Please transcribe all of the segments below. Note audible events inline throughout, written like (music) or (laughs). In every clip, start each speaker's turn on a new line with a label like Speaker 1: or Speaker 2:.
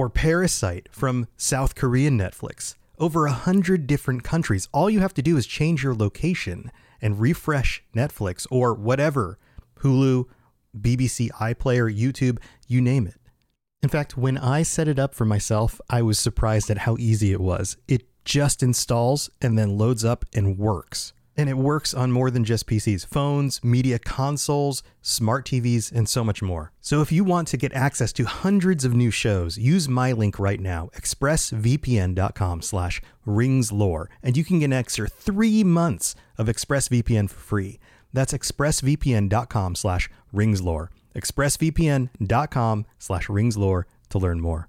Speaker 1: or Parasite from South Korean Netflix. Over a hundred different countries. All you have to do is change your location and refresh Netflix or whatever Hulu, BBC iPlayer, YouTube, you name it. In fact, when I set it up for myself, I was surprised at how easy it was. It just installs and then loads up and works. And it works on more than just PCs, phones, media consoles, smart TVs, and so much more. So if you want to get access to hundreds of new shows, use my link right now, expressvpn.com slash ringslore, and you can get an extra three months of ExpressVPN for free. That's expressvpn.com slash ringslore. expressvpn.com slash ringslore to learn more.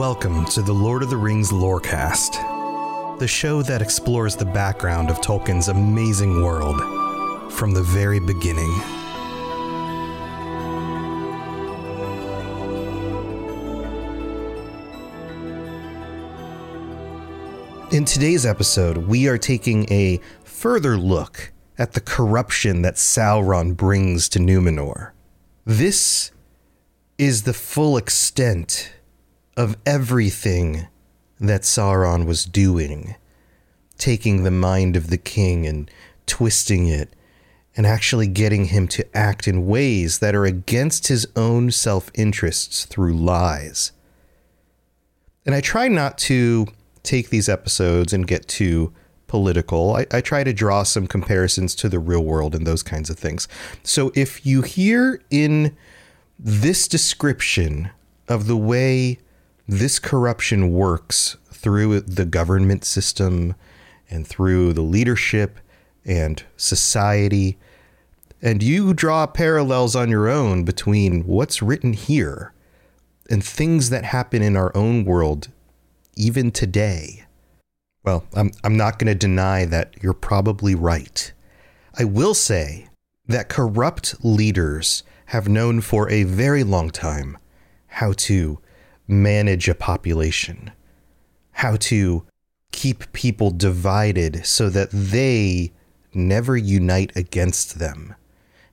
Speaker 1: Welcome to the Lord of the Rings Lorecast, the show that explores the background of Tolkien's amazing world from the very beginning. In today's episode, we are taking a further look at the corruption that Sauron brings to Numenor. This is the full extent of everything that Sauron was doing, taking the mind of the king and twisting it, and actually getting him to act in ways that are against his own self interests through lies. And I try not to take these episodes and get too political. I, I, try to draw some comparisons to the real world and those kinds of things. So if you hear in this description of the way this corruption works through the government system and through the leadership and society, and you draw parallels on your own between what's written here and things that happen in our own world even today. Well, I'm, I'm not going to deny that you're probably right. I will say that corrupt leaders have known for a very long time how to manage a population, how to keep people divided so that they never unite against them,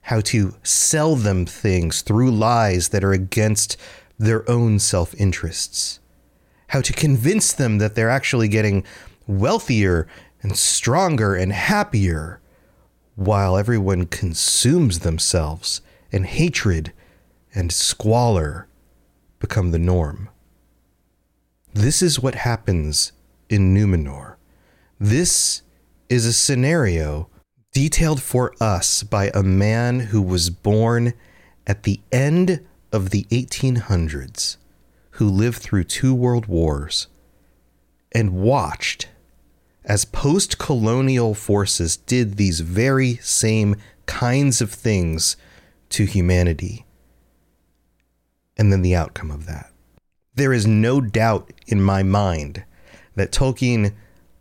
Speaker 1: how to sell them things through lies that are against their own self interests how to convince them that they're actually getting wealthier and stronger and happier while everyone consumes themselves and hatred and squalor become the norm. This is what happens in Numenor. This is a scenario detailed for us by a man who was born at the end of the 1800s who lived through two world wars and watched as post colonial forces did these very same kinds of things to humanity. And then the outcome of that. There is no doubt in my mind that Tolkien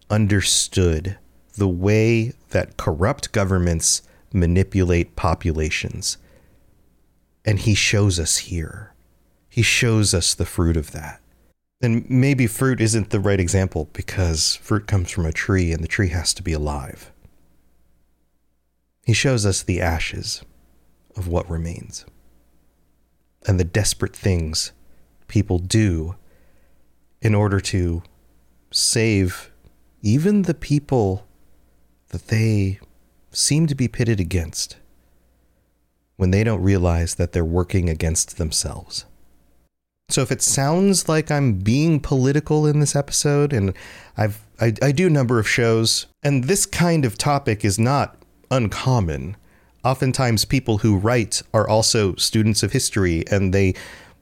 Speaker 1: understood the way that corrupt governments manipulate populations. And he shows us here he shows us the fruit of that. And maybe fruit isn't the right example because fruit comes from a tree and the tree has to be alive. He shows us the ashes of what remains and the desperate things people do in order to save even the people that they seem to be pitted against. when they don't realize that they're working against themselves. So if it sounds like I'm being political in this episode, and I've I, I do a number of shows, and this kind of topic is not uncommon. Oftentimes, people who write are also students of history, and they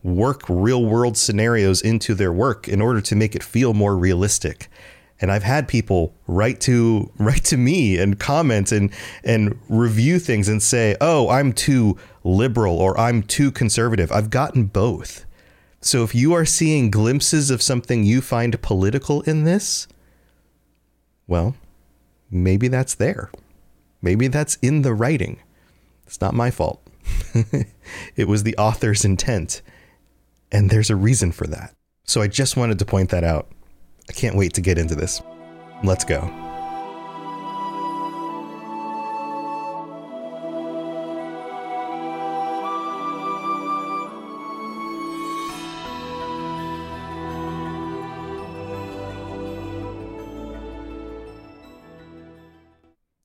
Speaker 1: work real world scenarios into their work in order to make it feel more realistic. And I've had people write to (laughs) write to me and comment and and review things and say, "Oh, I'm too liberal or I'm too conservative." I've gotten both. So if you are seeing glimpses of something you find political in this, well, maybe that's there. Maybe that's in the writing. It's not my fault. (laughs) it was the author's intent. And there's a reason for that. So I just wanted to point that out. I can't wait to get into this. Let's go.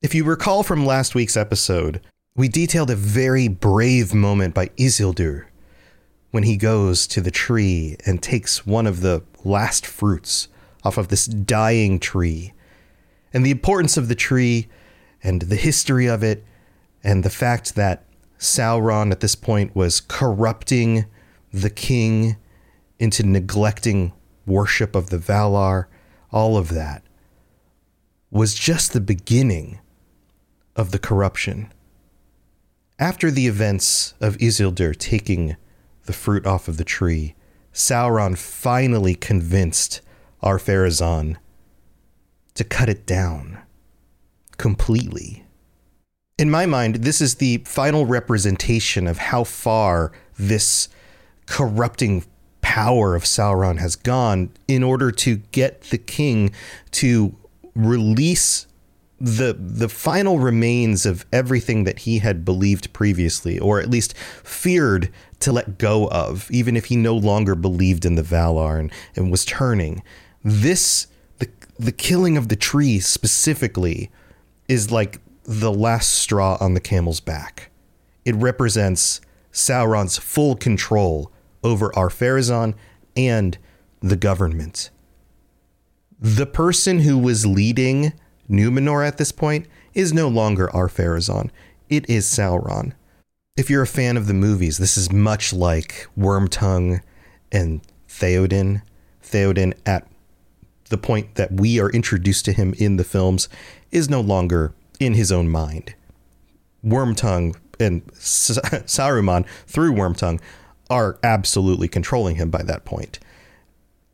Speaker 1: If you recall from last week's episode, we detailed a very brave moment by Isildur when he goes to the tree and takes one of the last fruits off of this dying tree. And the importance of the tree and the history of it, and the fact that Sauron at this point was corrupting the king into neglecting worship of the Valar, all of that was just the beginning of the corruption. After the events of Isildur taking the fruit off of the tree, Sauron finally convinced Ar-Pharazôn to cut it down completely. In my mind, this is the final representation of how far this corrupting power of Sauron has gone in order to get the king to release the the final remains of everything that he had believed previously, or at least feared to let go of, even if he no longer believed in the Valar and, and was turning. This the the killing of the tree specifically is like the last straw on the camel's back. It represents Sauron's full control over Ar-Pharazôn and the government. The person who was leading Numenor at this point is no longer Ar-Pharazôn. It is Sauron. If you're a fan of the movies, this is much like Wormtongue and Theoden. Theoden, at the point that we are introduced to him in the films, is no longer in his own mind. Wormtongue and (laughs) Saruman, through Wormtongue, are absolutely controlling him by that point.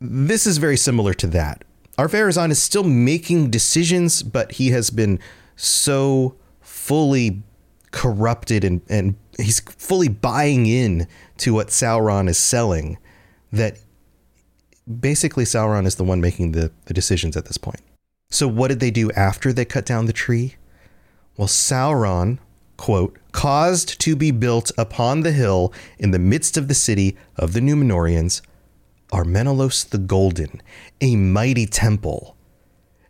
Speaker 1: This is very similar to that. Ar-Pharazôn is still making decisions, but he has been so fully corrupted and, and he's fully buying in to what Sauron is selling that basically Sauron is the one making the, the decisions at this point. So what did they do after they cut down the tree? Well, Sauron, quote, caused to be built upon the hill in the midst of the city of the Numenorians Armenelos the Golden, a mighty temple.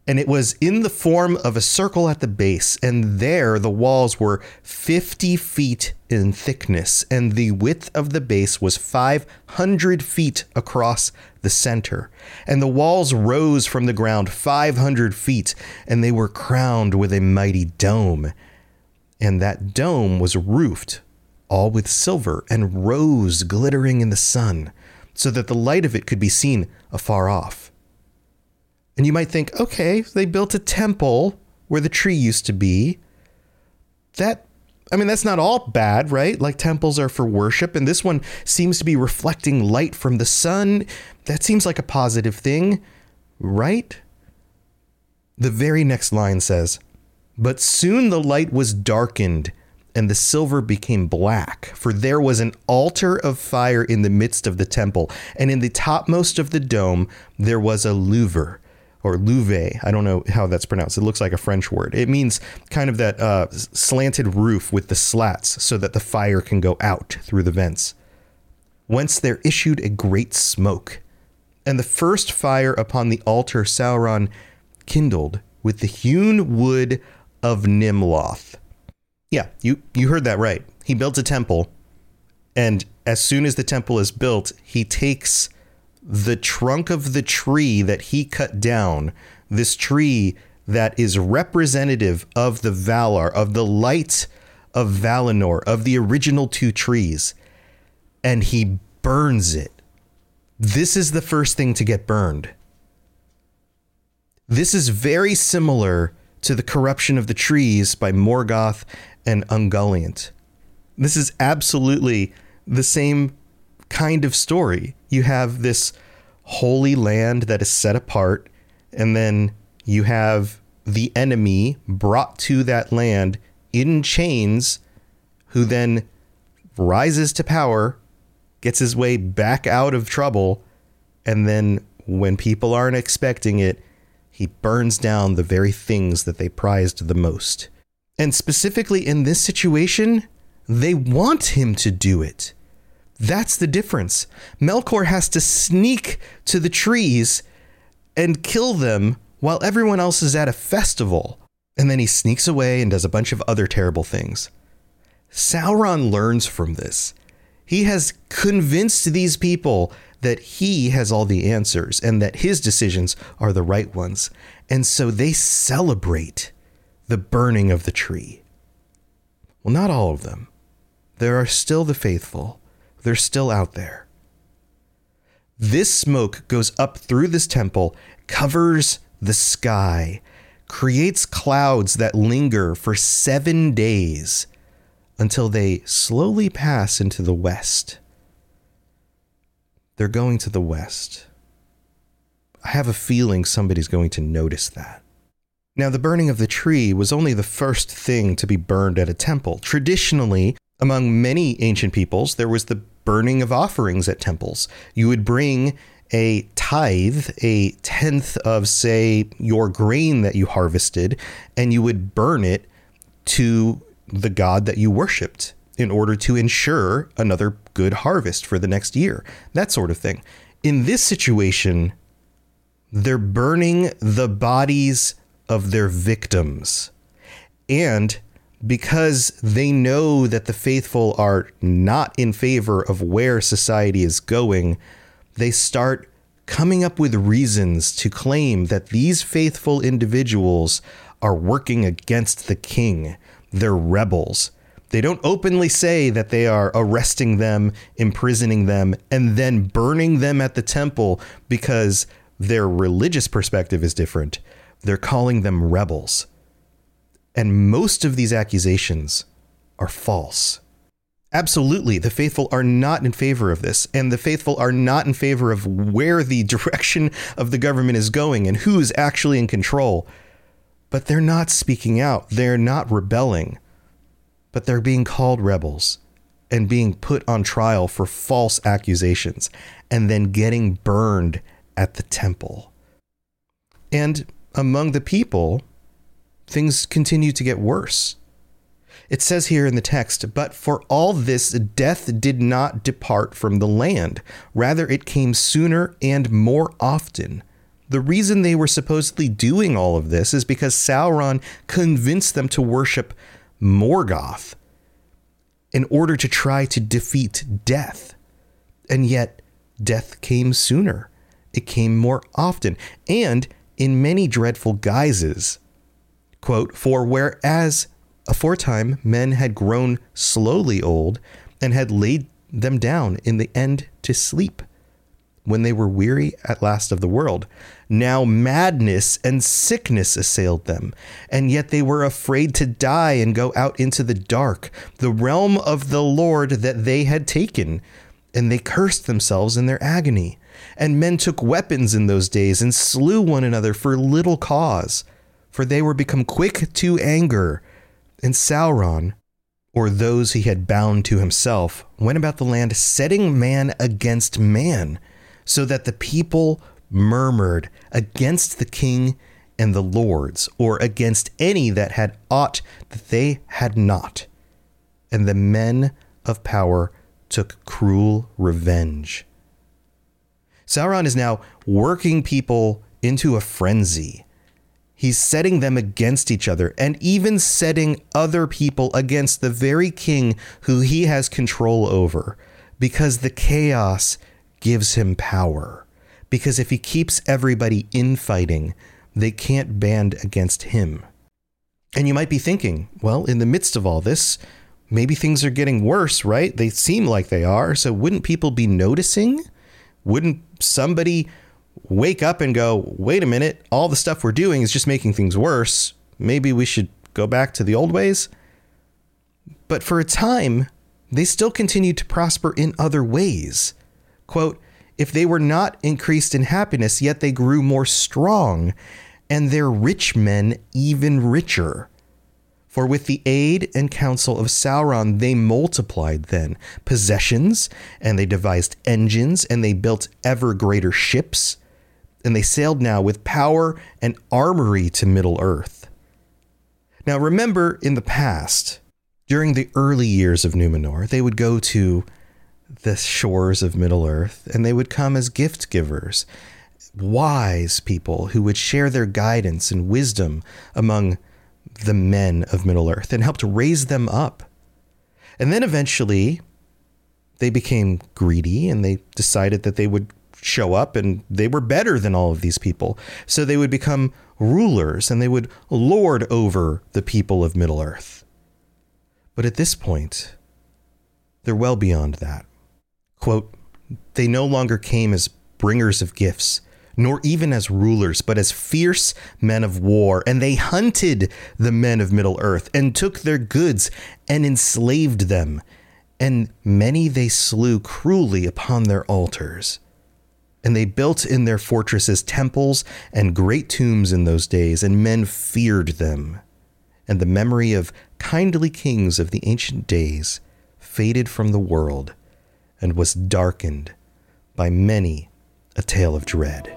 Speaker 1: And it was in the form of a circle at the base, and there the walls were 50 feet in thickness, and the width of the base was 500 feet across the center. And the walls rose from the ground 500 feet, and they were crowned with a mighty dome. And that dome was roofed all with silver and rose glittering in the sun so that the light of it could be seen afar off. And you might think, okay, they built a temple where the tree used to be. That, I mean, that's not all bad, right? Like temples are for worship, and this one seems to be reflecting light from the sun. That seems like a positive thing, right? The very next line says, But soon the light was darkened and the silver became black, for there was an altar of fire in the midst of the temple, and in the topmost of the dome there was a louver or louve. I don't know how that's pronounced. It looks like a French word. It means kind of that uh, slanted roof with the slats so that the fire can go out through the vents. Whence there issued a great smoke. And the first fire upon the altar Sauron kindled with the hewn wood of Nimloth yeah, you, you heard that right. he builds a temple, and as soon as the temple is built, he takes the trunk of the tree that he cut down, this tree that is representative of the Valar, of the light of Valinor, of the original two trees, and he burns it. This is the first thing to get burned. This is very similar to the corruption of the trees by Morgoth and Ungoliant. This is absolutely the same kind of story. You have this holy land that is set apart, and then you have the enemy brought to that land in chains, who then rises to power, gets his way back out of trouble, and then when people aren't expecting it, he burns down the very things that they prized the most. And specifically in this situation, they want him to do it. That's the difference. Melkor has to sneak to the trees and kill them while everyone else is at a festival. And then he sneaks away and does a bunch of other terrible things. Sauron learns from this. He has convinced these people that he has all the answers and that his decisions are the right ones. And so they celebrate the burning of the tree. Well, not all of them. There are still the faithful, they're still out there. This smoke goes up through this temple, covers the sky, creates clouds that linger for seven days until they slowly pass into the west. They're going to the west. I have a feeling somebody's going to notice that. Now, the burning of the tree was only the first thing to be burned at a temple. Traditionally, among many ancient peoples, there was the burning of offerings at temples. You would bring a tithe, a tenth of, say, your grain that you harvested, and you would burn it to the god that you worshiped in order to ensure another good harvest for the next year, that sort of thing. In this situation, they're burning the bodies of their victims. And because they know that the faithful are not in favor of where society is going, they start coming up with reasons to claim that these faithful individuals are working against the king. They're rebels. They don't openly say that they are arresting them, imprisoning them, and then burning them at the temple because their religious perspective is different. They're calling them rebels. And most of these accusations are false. Absolutely, the faithful are not in favor of this, and the faithful are not in favor of where the (laughs) direction of the government is going and who's actually in control. But they're not speaking out, they're not rebelling, but they're being called rebels and being put on trial for false accusations and then getting burned at the temple. And among the people, things continue to get worse. It says here in the text, but for all this, death did not depart from the land. Rather, it came sooner and more often. The reason they were supposedly doing all of this is because Sauron convinced them to worship Morgoth in order to try to defeat death. And yet, death came sooner. It came more often, and in many dreadful guises. Quote, For whereas aforetime men had grown slowly old and had laid them down in the end to sleep when they were weary at last of the world. Now madness and sickness assailed them, and yet they were afraid to die and go out into the dark, the realm of the Lord that they had taken. And they cursed themselves in their agony. And men took weapons in those days and slew one another for little cause, for they were become quick to anger. And Sauron, or those he had bound to himself, went about the land setting man against man, so that the people murmured against the king and the lords, or against any that had aught that they had not. And the men of power took cruel revenge. Sauron is now working people into a frenzy. He's setting them against each other and even setting other people against the very king who he has control over because the chaos gives him power. Because if he keeps everybody infighting, they can't band against him. And you might be thinking, well, in the midst of all this, maybe things are getting worse, right? They seem like they are. So wouldn't people be noticing? Wouldn't somebody wake up and go, wait a minute, all the stuff we're doing is just making things worse. Maybe we should go back to the old ways. But for a time, they still continued to prosper in other ways. Quote, if they were not increased in happiness, yet they grew more strong, and their rich men even richer. For with the aid and counsel of Sauron, they multiplied then possessions, and they devised engines, and they built ever greater ships and they sailed now with power and armory to Middle Earth. Now, remember in the past, during the early years of Numenor, they would go to the shores of Middle Earth and they would come as gift givers, wise people who would share their guidance and wisdom among the men of Middle Earth and helped raise them up. And then eventually, they became greedy and they decided that they would show up and they were better than all of these people. So they would become rulers and they would lord over the people of Middle Earth. But at this point, they're well beyond that. Quote, they no longer came as bringers of gifts, nor even as rulers, but as fierce men of war. And they hunted the men of Middle Earth and took their goods and enslaved them. And many they slew cruelly upon their altars. And they built in their fortresses temples and great tombs in those days, and men feared them. And the memory of kindly kings of the ancient days faded from the world and was darkened by many a tale of dread.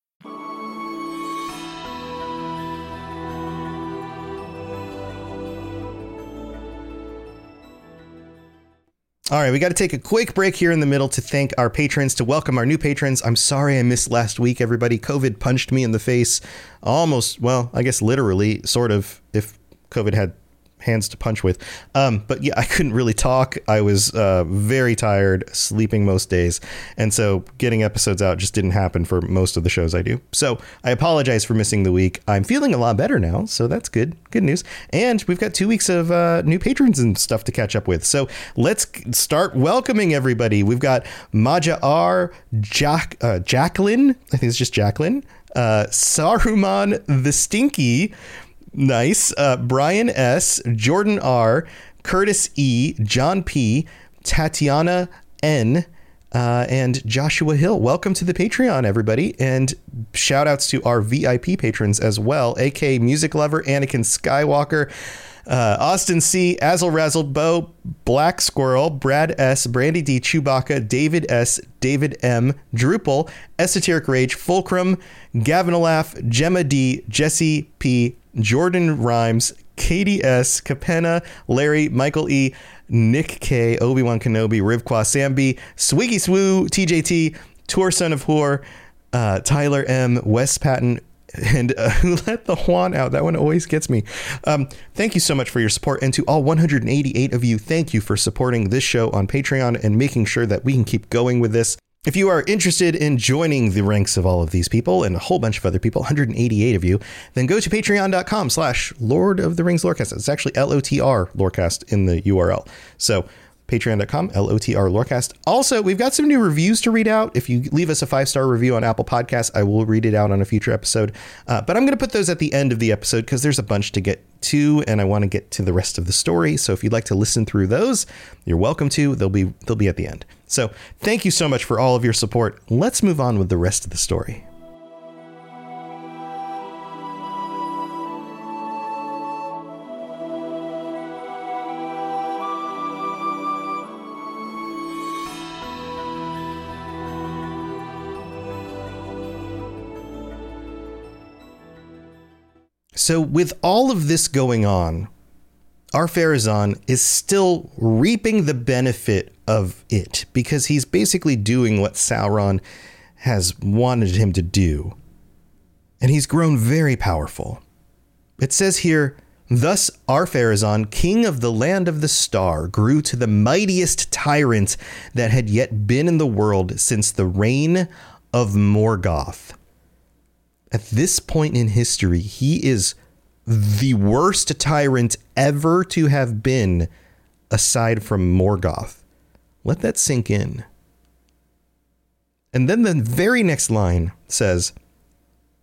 Speaker 1: All right, we got to take a quick break here in the middle to thank our patrons, to welcome our new patrons. I'm sorry I missed last week, everybody. COVID punched me in the face almost, well, I guess literally, sort of, if COVID had hands to punch with. Um, but yeah, I couldn't really talk. I was uh, very tired, sleeping most days. And so getting episodes out just didn't happen for most of the shows I do. So I apologize for missing the week. I'm feeling a lot better now. So that's good. Good news. And we've got two weeks of uh, new patrons and stuff to catch up with. So let's start welcoming everybody. We've got Maja R, Jack, uh, Jacqueline. I think it's just Jacqueline. Uh, Saruman the Stinky. Nice. Uh, Brian S., Jordan R., Curtis E., John P., Tatiana N., uh, and Joshua Hill. Welcome to the Patreon, everybody. And shout outs to our VIP patrons as well, AK Music Lover, Anakin Skywalker. Uh, Austin C, Azel Razzle, Bo, Black Squirrel, Brad S, Brandy D, Chewbacca, David S, David M, Drupal, Esoteric Rage, Fulcrum, Gavin Olaf, Gemma D, Jesse P, Jordan Rhymes, Katie S, Capenna, Larry, Michael E, Nick K, Obi Wan Kenobi, Rivqua, Sambi, Swiggy Swoo, TJT, Tour Son of Whore, uh, Tyler M, Wes Patton, and uh, who (laughs) let the Juan out? That one always gets me. Um, thank you so much for your support. And to all 188 of you, thank you for supporting this show on Patreon and making sure that we can keep going with this. If you are interested in joining the ranks of all of these people and a whole bunch of other people, 188 of you, then go to patreon.com slash Lord of the Rings Lorecast. It's actually L-O-T-R Lorecast in the URL. So patreon.com, L-O-T-R Lorecast. Also, we've got some new reviews to read out. If you leave us a five-star review on Apple Podcasts, I will read it out on a future episode. Uh, but I'm going to put those at the end of the episode because there's a bunch to get to, and I want to get to the rest of the story. So if you'd like to listen through those, you're welcome to. They'll be they'll be at the end. So thank you so much for all of your support. Let's move on with the rest of the story. So, with all of this going on, Ar-Pharazôn is still reaping the benefit of it because he's basically doing what Sauron has wanted him to do. And he's grown very powerful. It says here, Thus Ar-Pharazôn, king of the land of the star, grew to the mightiest tyrant that had yet been in the world since the reign of Morgoth at this point in history, he is the worst tyrant ever to have been, aside from Morgoth. Let that sink in. And then the very next line says,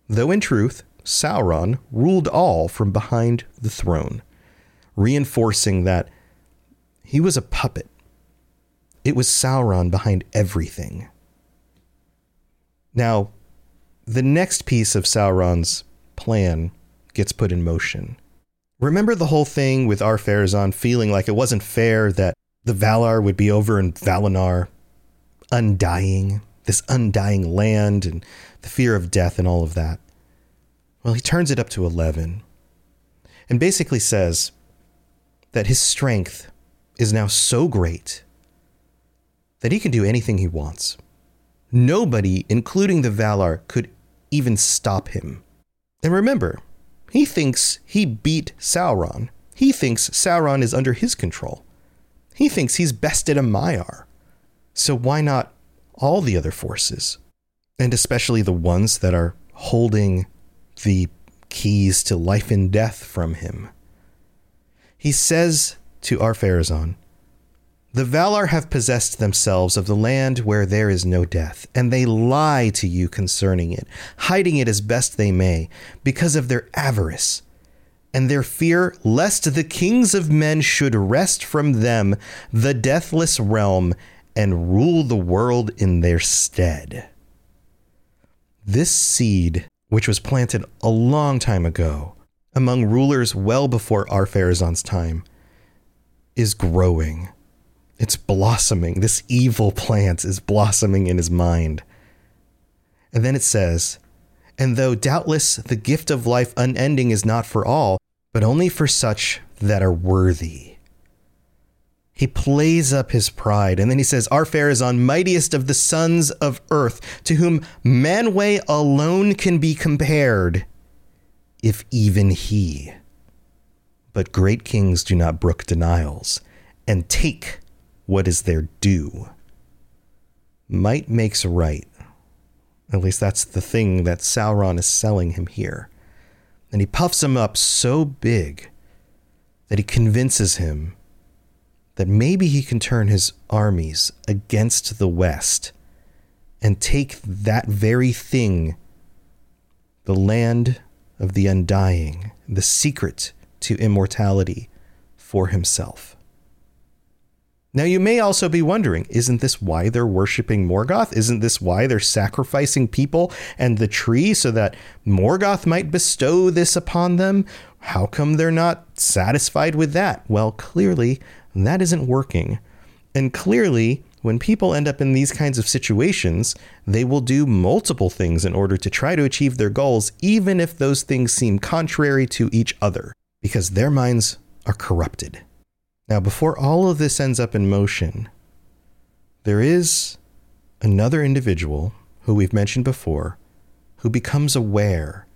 Speaker 1: Though in truth, Sauron ruled all from behind the throne, reinforcing that he was a puppet. It was Sauron behind everything. Now, the next piece of Sauron's plan gets put in motion. Remember the whole thing with Ar-Pharazôn feeling like it wasn't fair that the Valar would be over in Valinor, undying, this undying land and the fear of death and all of that. Well, he turns it up to 11 and basically says that his strength is now so great that he can do anything he wants. Nobody, including the Valar, could even stop him. And remember, he thinks he beat Sauron. He thinks Sauron is under his control. He thinks he's bested a Maiar. So why not all the other forces? And especially the ones that are holding the keys to life and death from him. He says to Ar-Pharazôn, the Valar have possessed themselves of the land where there is no death, and they lie to you concerning it, hiding it as best they may, because of their avarice, and their fear lest the kings of men should wrest from them the deathless realm and rule the world in their stead. This seed, which was planted a long time ago, among rulers well before Ar-Pharazôn's time, is growing it's blossoming. This evil plant is blossoming in his mind. And then it says, And though doubtless the gift of life unending is not for all, but only for such that are worthy. He plays up his pride, and then he says, Ar-Pharazôn mightiest of the sons of earth, to whom Manwë alone can be compared, if even he. But great kings do not brook denials, and take what is their due. Might makes right. At least that's the thing that Sauron is selling him here. And he puffs him up so big that he convinces him that maybe he can turn his armies against the West and take that very thing, the land of the undying, the secret to immortality, for himself. Now, you may also be wondering isn't this why they're worshiping Morgoth? Isn't this why they're sacrificing people and the tree so that Morgoth might bestow this upon them? How come they're not satisfied with that? Well, clearly, that isn't working. And clearly, when people end up in these kinds of situations, they will do multiple things in order to try to achieve their goals, even if those things seem contrary to each other, because their minds are corrupted. Now, before all of this ends up in motion, there is another individual who we've mentioned before who becomes aware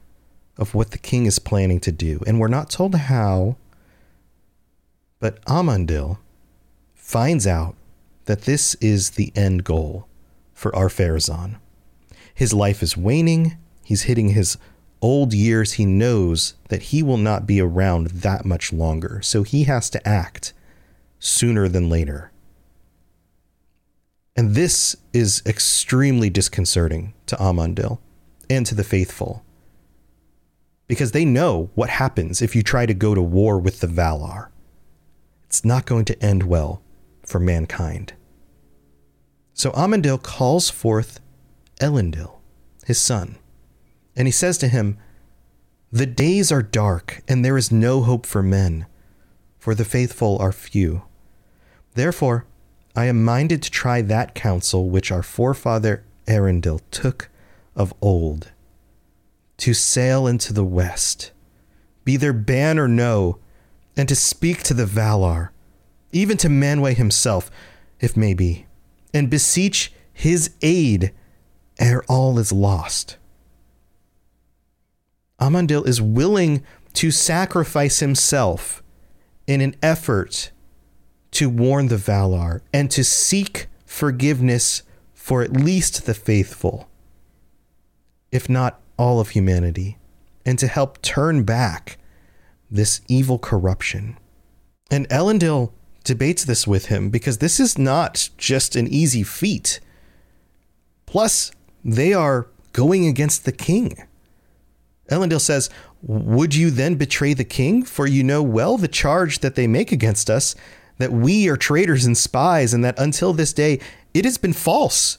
Speaker 1: of what the king is planning to do. And we're not told how, but Amandil finds out that this is the end goal for Ar-Pharazôn. His life is waning, he's hitting his old years. He knows that he will not be around that much longer. So he has to act sooner than later. And this is extremely disconcerting to Amandil and to the faithful. Because they know what happens if you try to go to war with the Valar. It's not going to end well for mankind. So Amandil calls forth Elendil, his son, and he says to him, The days are dark, and there is no hope for men, for the faithful are few. Therefore, I am minded to try that counsel which our forefather Eärendil took of old to sail into the west, be there ban or no, and to speak to the Valar, even to Manwë himself, if may be, and beseech his aid ere all is lost. Amandil is willing to sacrifice himself in an effort to warn the Valar and to seek forgiveness for at least the faithful, if not all of humanity, and to help turn back this evil corruption. And Elendil debates this with him because this is not just an easy feat. Plus, they are going against the king. Elendil says, Would you then betray the king? For you know well the charge that they make against us, that we are traitors and spies, and that until this day it has been false.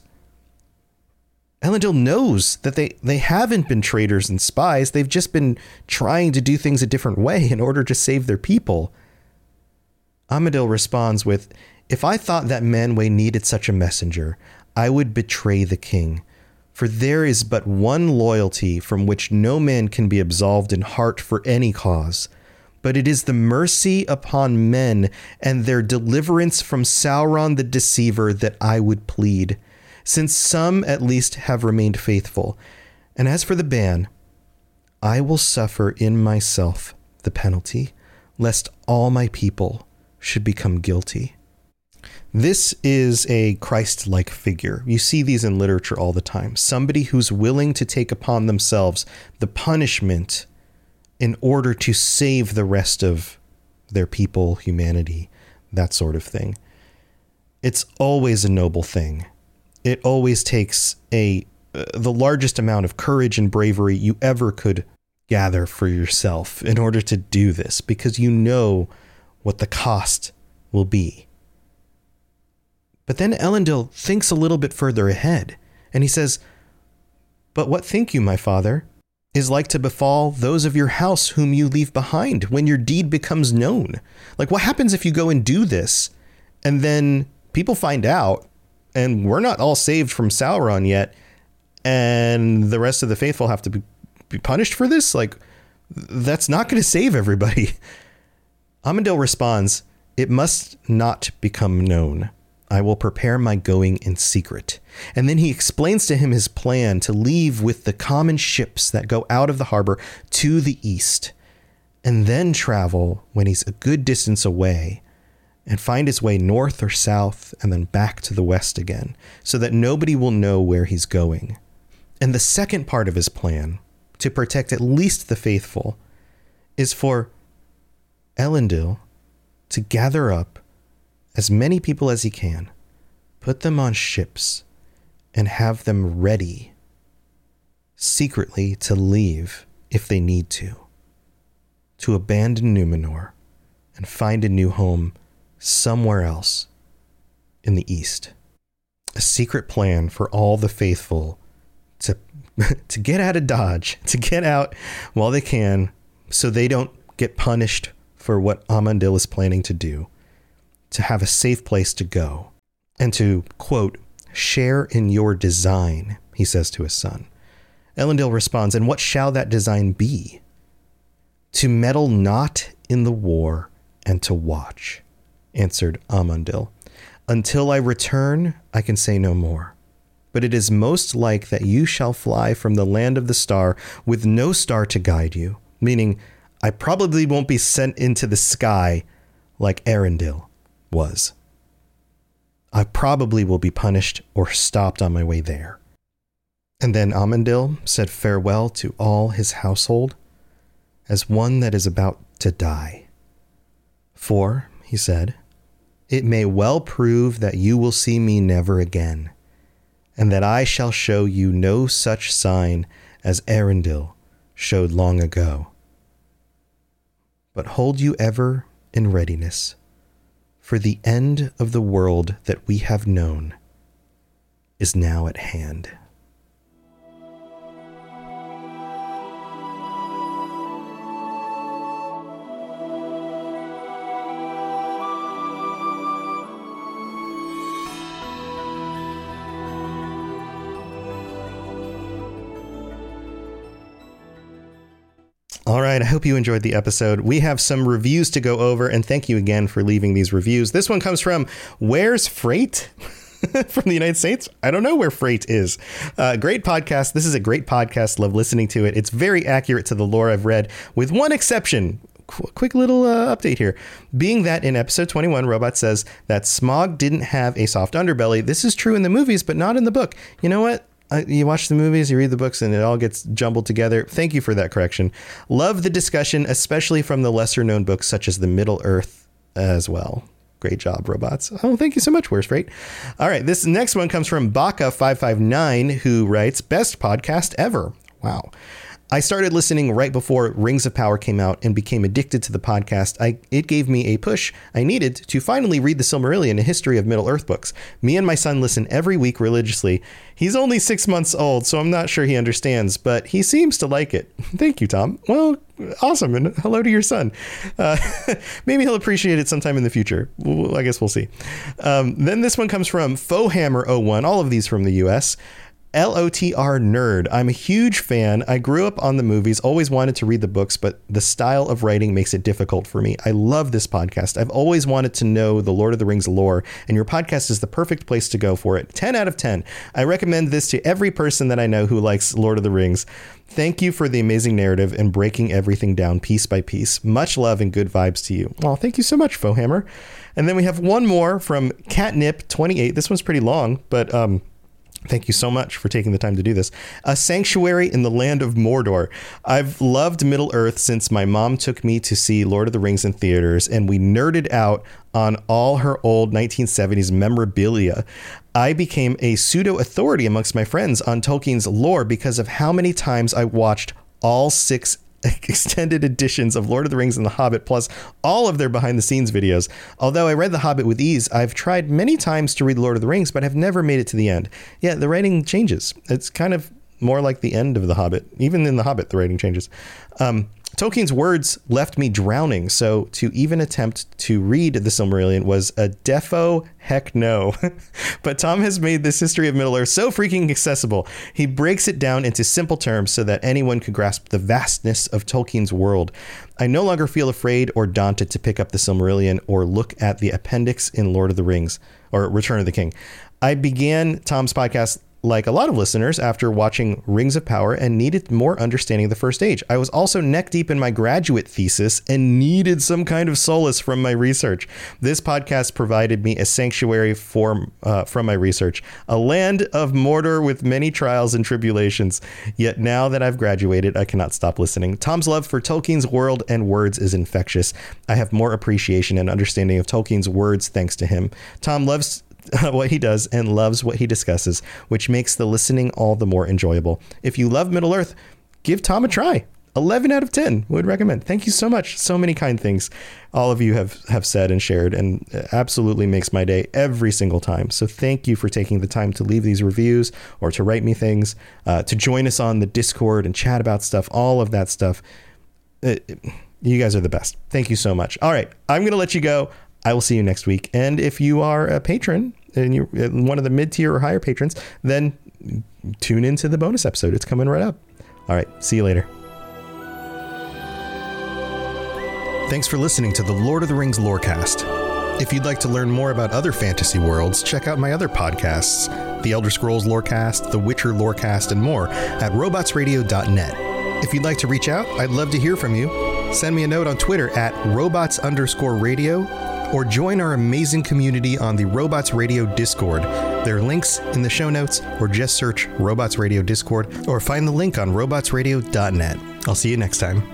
Speaker 1: Elendil knows that they, they haven't been traitors and spies. They've just been trying to do things a different way in order to save their people. Amandil responds with, If I thought that Manwë needed such a messenger, I would betray the king. For there is but one loyalty from which no man can be absolved in heart for any cause, but it is the mercy upon men and their deliverance from Sauron the deceiver that I would plead, since some at least have remained faithful. And as for the ban, I will suffer in myself the penalty, lest all my people should become guilty. This is a Christ like figure. You see these in literature all the time. Somebody who's willing to take upon themselves the punishment in order to save the rest of their people, humanity, that sort of thing. It's always a noble thing. It always takes a uh, the largest amount of courage and bravery you ever could gather for yourself in order to do this because you know what the cost will be. But then Elendil thinks a little bit further ahead, and he says, But what think you, my father, is like to befall those of your house whom you leave behind when your deed becomes known? Like, what happens if you go and do this, and then people find out, and we're not all saved from Sauron yet, and the rest of the faithful have to be, be punished for this? Like, that's not going to save everybody. (laughs) Amandil responds, It must not become known. I will prepare my going in secret. And then he explains to him his plan to leave with the common ships that go out of the harbor to the east, and then travel when he's a good distance away and find his way north or south and then back to the west again, so that nobody will know where he's going. And the second part of his plan, to protect at least the faithful, is for Elendil to gather up as many people as he can, put them on ships, and have them ready secretly to leave if they need to, to abandon Numenor and find a new home somewhere else in the east. A secret plan for all the faithful to (laughs) to get out of Dodge, to get out while they can so they don't get punished for what Amandil is planning to do to have a safe place to go and to, quote, share in your design, he says to his son. Elendil responds, And what shall that design be? To meddle not in the war and to watch, answered Amandil. Until I return, I can say no more. But it is most like that you shall fly from the land of the star with no star to guide you, meaning I probably won't be sent into the sky like Eärendil was. I probably will be punished or stopped on my way there. And then Amandil said farewell to all his household as one that is about to die. For, he said, it may well prove that you will see me never again, and that I shall show you no such sign as Eärendil showed long ago. But hold you ever in readiness, for the end of the world that we have known is now at hand. I hope you enjoyed the episode. We have some reviews to go over, and thank you again for leaving these reviews. This one comes from Where's Freight? (laughs) from the United States. I don't know where Freight is. Uh, great podcast. This is a great podcast. Love listening to it. It's very accurate to the lore I've read, with one exception. Qu- quick little uh, update here. Being that in episode 21, Robot says that Smaug didn't have a soft underbelly. This is true in the movies, but not in the book. You know what? Uh, you watch the movies, you read the books, and it all gets jumbled together. Thank you for that correction. Love the discussion, especially from the lesser known books such as The Middle Earth as well. Great job, robots. Oh, thank you so much, Where's Freight? All right, this next one comes from Baka559, who writes, Best podcast ever. Wow. I started listening right before Rings of Power came out and became addicted to the podcast. I, it gave me a push I needed to finally read the Silmarillion, a history of Middle Earth books. Me and my son listen every week religiously. He's only six months old, so I'm not sure he understands, but he seems to like it. (laughs) Thank you, Tom. Well, awesome. And hello to your son. Uh, (laughs) maybe he'll appreciate it sometime in the future. Well, I guess we'll see. Um, then this one comes from Fohammer01, all of these from the US. LOTR nerd. I'm a huge fan. I grew up on the movies, always wanted to read the books, but the style of writing makes it difficult for me. I love this podcast. I've always wanted to know the Lord of the Rings lore, and your podcast is the perfect place to go for it. 10 out of 10. I recommend this to every person that I know who likes Lord of the Rings. Thank you for the amazing narrative and breaking everything down piece by piece. Much love and good vibes to you. Well, thank you so much, Fohammer. And then we have one more from Catnip28. This one's pretty long, but um, Thank you so much for taking the time to do this. A sanctuary in the land of Mordor. I've loved Middle Earth since my mom took me to see Lord of the Rings in theaters, and we nerded out on all her old 1970s memorabilia. I became a pseudo authority amongst my friends on Tolkien's lore because of how many times I watched all six (laughs) extended editions of Lord of the Rings and The Hobbit, plus all of their behind the scenes videos. Although I read The Hobbit with ease, I've tried many times to read Lord of the Rings, but have never made it to the end. Yeah, the writing changes. It's kind of more like the end of The Hobbit. Even in The Hobbit, the writing changes. Um, Tolkien's words left me drowning, so to even attempt to read the Silmarillion was a defo heck no. (laughs) but Tom has made this history of Middle Earth so freaking accessible. He breaks it down into simple terms so that anyone could grasp the vastness of Tolkien's world. I no longer feel afraid or daunted to pick up the Silmarillion or look at the appendix in Lord of the Rings or Return of the King. I began Tom's podcast like a lot of listeners, after watching Rings of Power and needed more understanding of the first age. I was also neck deep in my graduate thesis and needed some kind of solace from my research. This podcast provided me a sanctuary for, uh, from my research, a land of Mordor with many trials and tribulations. Yet now that I've graduated, I cannot stop listening. Tom's love for Tolkien's world and words is infectious. I have more appreciation and understanding of Tolkien's words thanks to him. Tom loves (laughs) what he does and loves what he discusses, which makes the listening all the more enjoyable. If you love Middle Earth, give Tom a try. 11 out of 10 would recommend. Thank you so much. So many kind things all of you have have said and shared and absolutely makes my day every single time. So thank you for taking the time to leave these reviews or to write me things, uh, to join us on the Discord and chat about stuff, all of that stuff. It, it, you guys are the best. Thank you so much. All right, I'm going to let you go. I will see you next week. And if you are a patron and you're uh, one of the mid tier or higher patrons, then tune into the bonus episode. It's coming right up. All right. See you later. Thanks for listening to the Lord of the Rings Lorecast. If you'd like to learn more about other fantasy worlds, check out my other podcasts, The Elder Scrolls Lorecast, The Witcher Lorecast, and more at robotsradio.net. If you'd like to reach out, I'd love to hear from you. Send me a note on Twitter at robots underscore radio or join our amazing community on the Robots Radio Discord. There are links in the show notes, or just search Robots Radio Discord, or find the link on robotsradio.net. I'll see you next time.